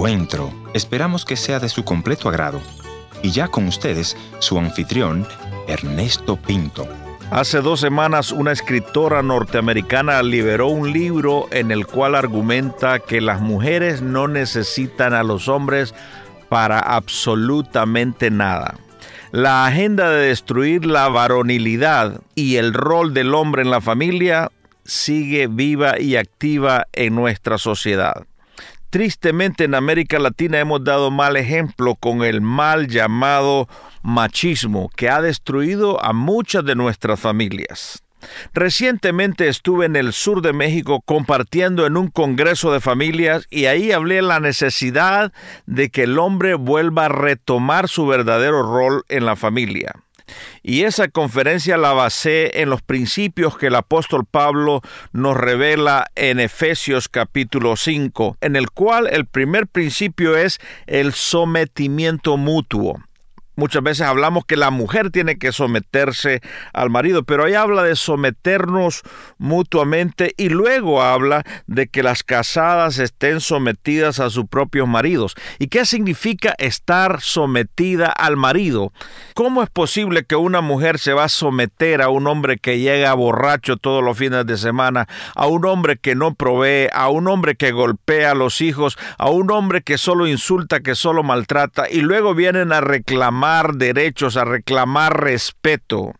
encuentro. Esperamos que sea de su completo agrado. Y ya con ustedes, su anfitrión, Ernesto Pinto. Hace dos semanas una escritora norteamericana liberó un libro en el cual argumenta que las mujeres no necesitan a los hombres para absolutamente nada. La agenda de destruir la varonilidad y el rol del hombre en la familia sigue viva y activa en nuestra sociedad. Tristemente en América Latina hemos dado mal ejemplo con el mal llamado machismo que ha destruido a muchas de nuestras familias. Recientemente estuve en el sur de México compartiendo en un congreso de familias y ahí hablé de la necesidad de que el hombre vuelva a retomar su verdadero rol en la familia. Y esa conferencia la basé en los principios que el apóstol Pablo nos revela en Efesios capítulo 5, en el cual el primer principio es el sometimiento mutuo. Muchas veces hablamos que la mujer tiene que someterse al marido, pero ahí habla de someternos mutuamente y luego habla de que las casadas estén sometidas a sus propios maridos. ¿Y qué significa estar sometida al marido? ¿Cómo es posible que una mujer se va a someter a un hombre que llega borracho todos los fines de semana, a un hombre que no provee, a un hombre que golpea a los hijos, a un hombre que solo insulta, que solo maltrata y luego vienen a reclamar derechos, a reclamar respeto.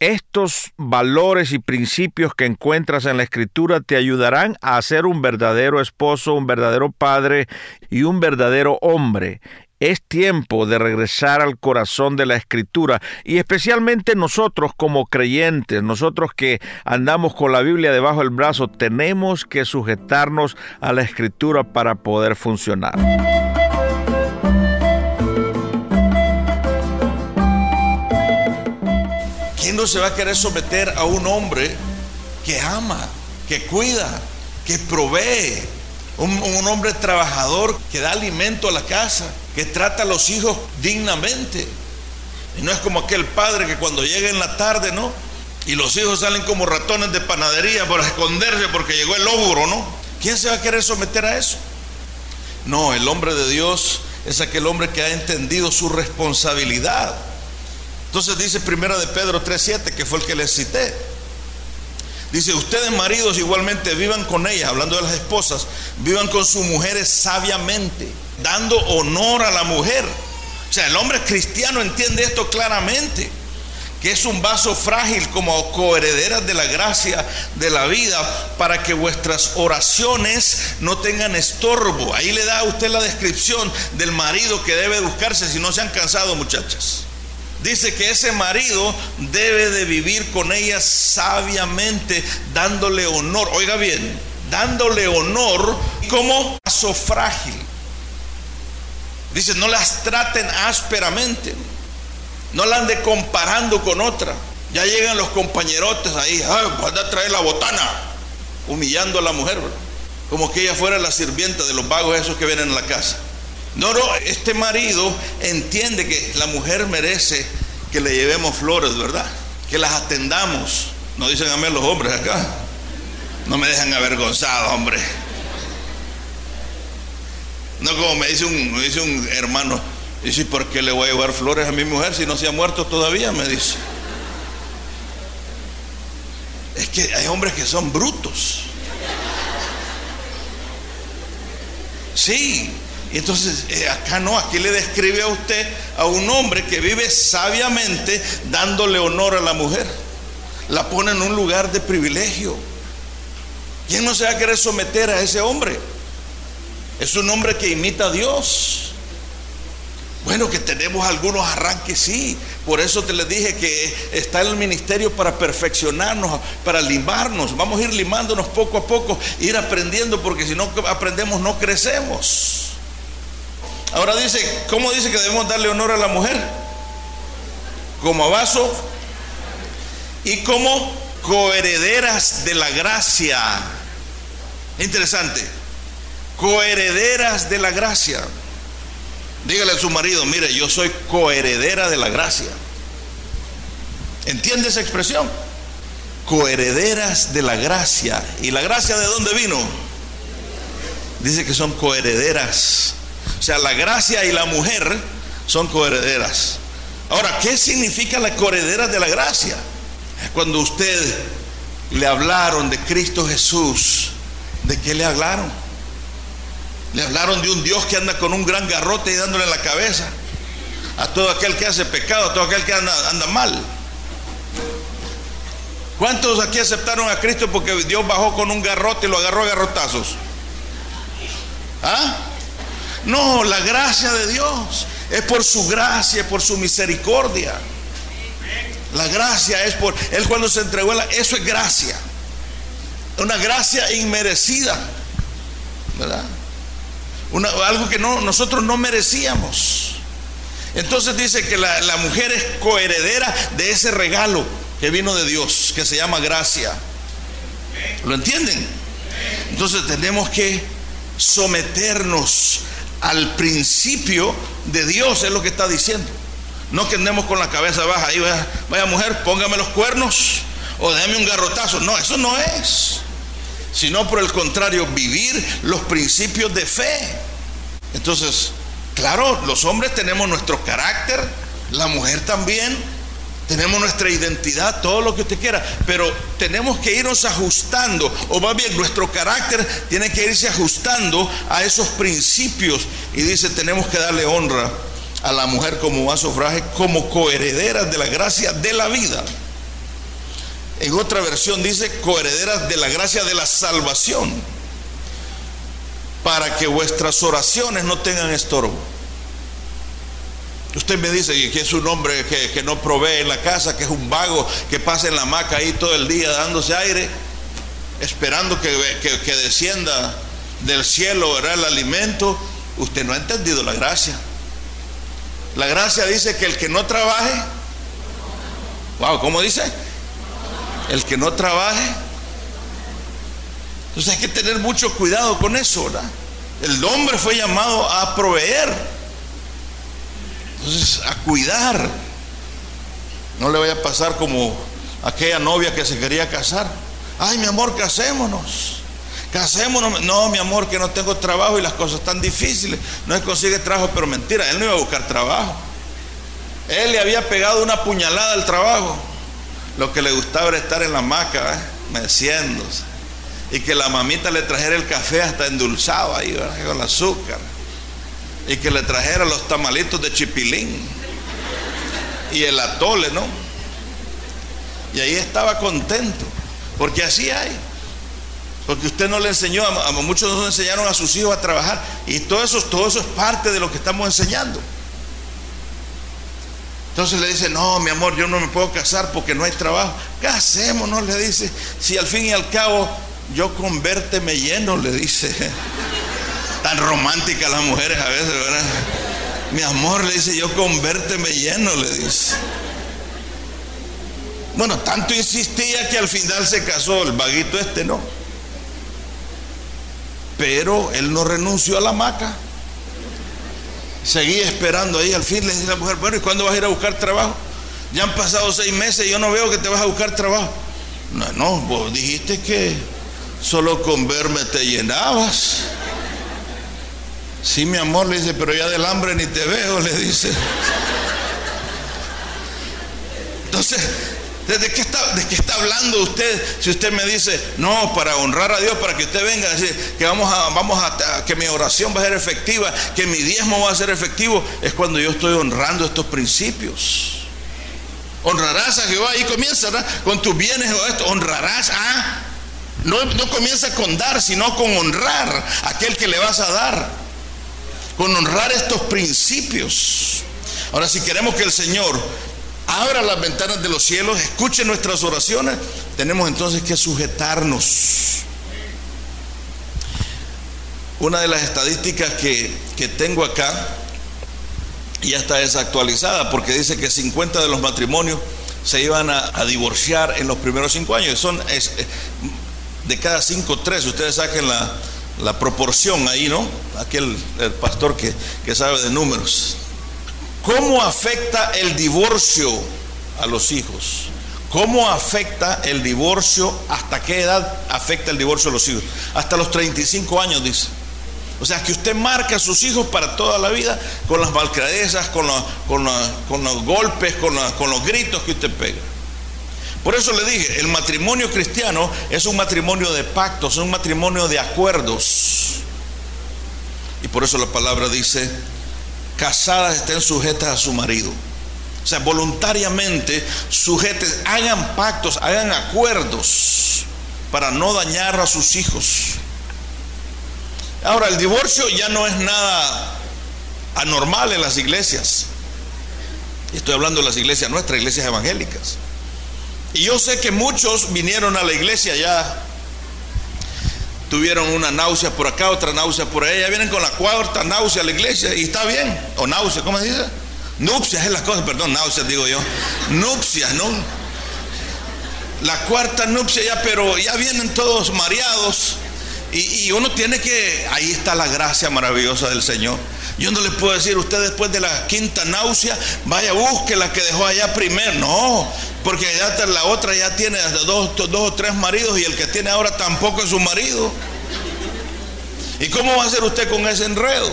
Estos valores y principios que encuentras en la escritura te ayudarán a ser un verdadero esposo, un verdadero padre y un verdadero hombre. Es tiempo de regresar al corazón de la escritura y especialmente nosotros como creyentes, nosotros que andamos con la Biblia debajo del brazo, tenemos que sujetarnos a la escritura para poder funcionar. ¿Quién no se va a querer someter a un hombre que ama, que cuida, que provee? Un, hombre trabajador que da alimento a la casa, que trata a los hijos dignamente. Y no es como aquel padre que cuando llega en la tarde, ¿no? Y los hijos salen como ratones de panadería para esconderse porque llegó el ogro, ¿no? ¿Quién se va a querer someter a eso? No, el hombre de Dios es aquel hombre que ha entendido su responsabilidad entonces dice primero de Pedro 3.7, que fue el que les cité. Dice, ustedes maridos igualmente vivan con ellas, hablando de las esposas, vivan con sus mujeres sabiamente, dando honor a la mujer. O sea, el hombre cristiano entiende esto claramente, que es un vaso frágil como coherederas de la gracia de la vida, para que vuestras oraciones no tengan estorbo. Ahí le da a usted la descripción del marido que debe buscarse si no se han cansado, muchachas dice que ese marido debe de vivir con ella sabiamente, dándole honor. Oiga bien, dándole honor como vaso frágil. Dice, no las traten ásperamente. No la ande comparando con otra. Ya llegan los compañerotes ahí, ay, van a traer la botana, humillando a la mujer, como que ella fuera la sirvienta de los vagos esos que vienen a la casa. No, no, este marido entiende que la mujer merece que le llevemos flores, ¿verdad? Que las atendamos. No dicen a mí los hombres acá. No me dejan avergonzado, hombre. No como me dice un, me dice un hermano, dice, ¿por qué le voy a llevar flores a mi mujer si no se ha muerto todavía? Me dice. Es que hay hombres que son brutos. Sí, entonces, eh, acá no, aquí le describe a usted a un hombre que vive sabiamente dándole honor a la mujer. La pone en un lugar de privilegio. ¿Quién no se va a querer someter a ese hombre? Es un hombre que imita a Dios. Bueno, que tenemos algunos arranques, sí. Por eso te les dije que está el ministerio para perfeccionarnos, para limarnos. Vamos a ir limándonos poco a poco, ir aprendiendo, porque si no aprendemos no crecemos. Ahora dice, ¿cómo dice que debemos darle honor a la mujer? Como a vaso y como coherederas de la gracia. Interesante. Coherederas de la gracia. Dígale a su marido, mire, yo soy coheredera de la gracia. ¿Entiende esa expresión? Coherederas de la gracia. ¿Y la gracia de dónde vino? Dice que son coherederas sea, la gracia y la mujer son coherederas. Ahora, ¿qué significa la coheredera de la gracia? Cuando usted le hablaron de Cristo Jesús, ¿de qué le hablaron? Le hablaron de un Dios que anda con un gran garrote y dándole en la cabeza a todo aquel que hace pecado, a todo aquel que anda, anda mal. ¿Cuántos aquí aceptaron a Cristo porque Dios bajó con un garrote y lo agarró a garrotazos? ¿Ah? No, la gracia de Dios es por su gracia, por su misericordia. La gracia es por Él cuando se entregó, eso es gracia. Una gracia inmerecida. ¿Verdad? algo que no, nosotros no merecíamos. Entonces dice que la, la mujer es coheredera de ese regalo que vino de Dios, que se llama gracia. ¿Lo entienden? Entonces tenemos que someternos al principio de Dios, es lo que está diciendo. No que andemos con la cabeza baja ahí, vaya, mujer, póngame los cuernos o déme un garrotazo. No, eso no es. Sino por el contrario, vivir los principios de fe. Entonces, claro, los hombres tenemos nuestro carácter, la mujer también, tenemos nuestra identidad, todo lo que usted quiera, pero tenemos que irnos ajustando, o más bien nuestro carácter tiene que irse ajustando a esos principios. Y dice, tenemos que darle honra a la mujer como frágil, como coherederas de la gracia de la vida. En otra versión dice, coherederas de la gracia de la salvación, para que vuestras oraciones no tengan estorbo. Usted me dice que es un hombre que, no provee en la casa, que es un vago, que pasa en la hamaca ahí todo el día dándose aire, esperando que, descienda del cielo el alimento. Usted no ha entendido la gracia. La gracia dice que el que no trabaje, wow, ¿cómo dice? El que no trabaje. Entonces hay que tener mucho cuidado con eso, ¿verdad? El hombre fue llamado a proveer. Entonces, a cuidar. No le vaya a pasar como aquella novia que se quería casar. Ay, mi amor, casémonos. Casémonos. No, mi amor, que no tengo trabajo y las cosas están difíciles. No consigue trabajo, pero mentira, él no iba a buscar trabajo. Él le había pegado una puñalada al trabajo. Lo que le gustaba era estar en la hamaca, ¿eh? meciéndose. Y que la mamita le trajera el café hasta endulzado ahí, con el azúcar y que le trajera los tamalitos de chipilín y el atole, ¿no? Y ahí estaba contento, porque así hay. Porque usted no le enseñó, a, muchos no enseñaron a sus hijos a trabajar. Y todo eso, todo eso es parte de lo que estamos enseñando. Entonces le dice, no, mi amor, yo no me puedo casar porque no hay trabajo. Casémonos, le dice. Si al fin y al cabo yo convérteme lleno, le dice. Tan románticas las mujeres a veces, ¿verdad? Mi amor, le dice, yo convérteme lleno, le dice. Bueno, tanto insistía que al final se casó, el vaguito este no. Pero él no renunció a la maca. Seguía esperando ahí. Al fin le dice la mujer, bueno, ¿y cuándo vas a ir a buscar trabajo? Ya han pasado seis meses y yo no veo que te vas a buscar trabajo. No, no, vos dijiste que solo con verme te llenabas. Sí, mi amor, le dice, pero ya del hambre ni te veo, le dice. Entonces, ¿de qué, está, ¿de qué está hablando usted? Si usted me dice, no, para honrar a Dios, para que usted venga, decir, que vamos a, vamos a, que mi oración va a ser efectiva, que mi diezmo va a ser efectivo, es cuando yo estoy honrando estos principios. Honrarás a Jehová, ahí comienza, ¿verdad? Con tus bienes o esto, honrarás a. No, no comienza con dar, sino con honrar a aquel que le vas a dar con honrar estos principios. Ahora, si queremos que el Señor abra las ventanas de los cielos, escuche nuestras oraciones, tenemos entonces que sujetarnos. Una de las estadísticas que, tengo acá ya está desactualizada porque dice que 50 de los matrimonios se iban a, divorciar en los primeros cinco años. Son de cada cinco, tres. Ustedes saquen la, la proporción ahí, ¿no? Aquel el pastor que, que sabe de números. ¿Cómo afecta el divorcio a los hijos? ¿Cómo afecta el divorcio? ¿Hasta qué edad afecta el divorcio a los hijos? Hasta los 35 años, dice. O sea, que usted marca a sus hijos para toda la vida con las malcradezas, con, con, con los golpes, con, con los gritos que usted pega. Por eso le dije, el matrimonio cristiano es un matrimonio de pactos, es un matrimonio de acuerdos. Y por eso la palabra dice, casadas estén sujetas a su marido. O sea, voluntariamente sujeten, hagan pactos, hagan acuerdos para no dañar a sus hijos. Ahora, el divorcio ya no es nada anormal en las iglesias. Estoy hablando de las iglesias nuestras, iglesias evangélicas. Y yo sé que muchos vinieron a la iglesia ya, tuvieron una náusea por acá, otra náusea por allá, ya vienen con la cuarta náusea a la iglesia y está bien, o náusea, ¿cómo se dice? Nupcias es la cosa, perdón, náuseas digo yo. Nupcias, ¿no? La cuarta nupcia ya, pero ya vienen todos mareados. Y, y, uno tiene que, ahí está la gracia maravillosa del Señor. Yo no le puedo decir, usted después de la quinta náusea, vaya, busque la que dejó allá primero. No, porque ya la otra ya tiene dos, dos o tres maridos y el que tiene ahora tampoco es su marido. ¿Y cómo va a hacer usted con ese enredo?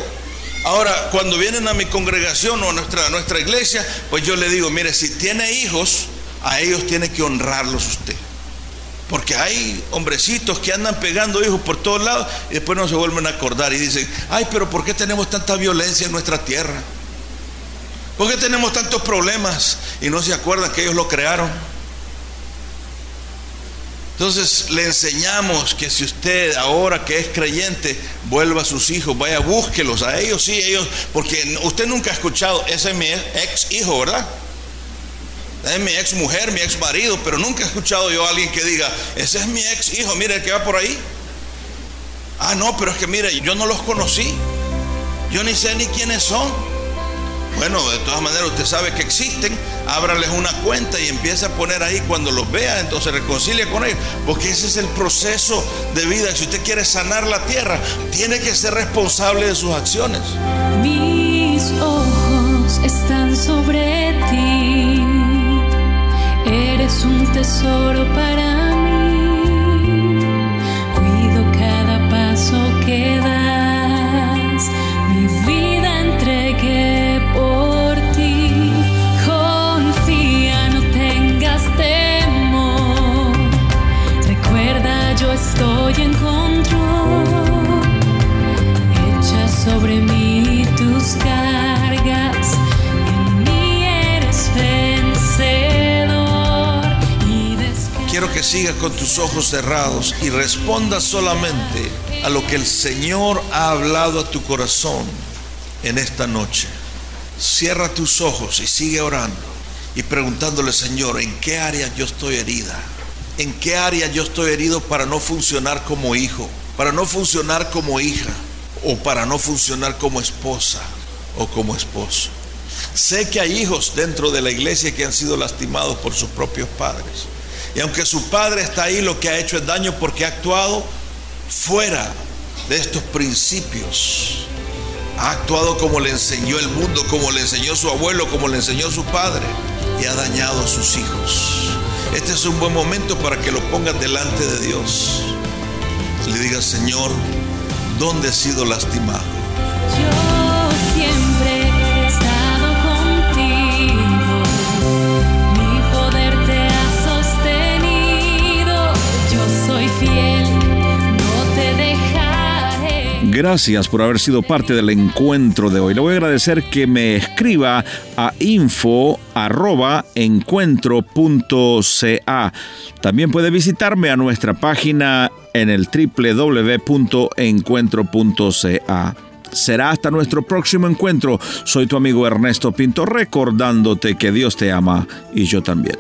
Ahora, cuando vienen a mi congregación o a nuestra, a nuestra iglesia, pues yo le digo, mire, si tiene hijos, a ellos tiene que honrarlos usted. Porque hay hombrecitos que andan pegando hijos por todos lados y después no se vuelven a acordar y dicen, ay, pero ¿por qué tenemos tanta violencia en nuestra tierra? ¿Por qué tenemos tantos problemas y no se acuerdan que ellos lo crearon? Entonces le enseñamos que si usted ahora que es creyente vuelva a sus hijos, vaya, búsquelos, a ellos sí, ellos, porque usted nunca ha escuchado, ese es mi ex hijo, ¿verdad? Es mi ex mujer, mi ex marido, pero nunca he escuchado yo a alguien que diga, ese es mi ex hijo, mire el que va por ahí. Ah, no, pero es que mire, yo no los conocí, yo ni sé ni quiénes son. Bueno, de todas maneras usted sabe que existen, ábrales una cuenta y empieza a poner ahí cuando los vea, entonces reconcilia con ellos, porque ese es el proceso de vida. Si usted quiere sanar la tierra, tiene que ser responsable de sus acciones. Mis ojos están sobre eres un tesoro para sigas con tus ojos cerrados y respondas solamente a lo que el Señor ha hablado a tu corazón en esta noche. Cierra tus ojos y sigue orando y preguntándole, Señor, ¿en qué área yo estoy herida? ¿En qué área yo estoy herido para no funcionar como hijo, para no funcionar como hija o para no funcionar como esposa o como esposo? Sé que hay hijos dentro de la iglesia que han sido lastimados por sus propios padres. Y aunque su padre está ahí, lo que ha hecho es daño porque ha actuado fuera de estos principios ha actuado como le enseñó el mundo, como le enseñó su abuelo, como le enseñó su padre y ha dañado a sus hijos. Este es un buen momento para que lo pongas delante de Dios. Le digas, Señor, ¿dónde he sido lastimado? Gracias por haber sido parte del encuentro de hoy. Le voy a agradecer que me escriba a info@encuentro.ca. También puede visitarme a nuestra página en el www.encuentro.ca. Será hasta nuestro próximo encuentro. Soy tu amigo Ernesto Pinto recordándote que Dios te ama y yo también.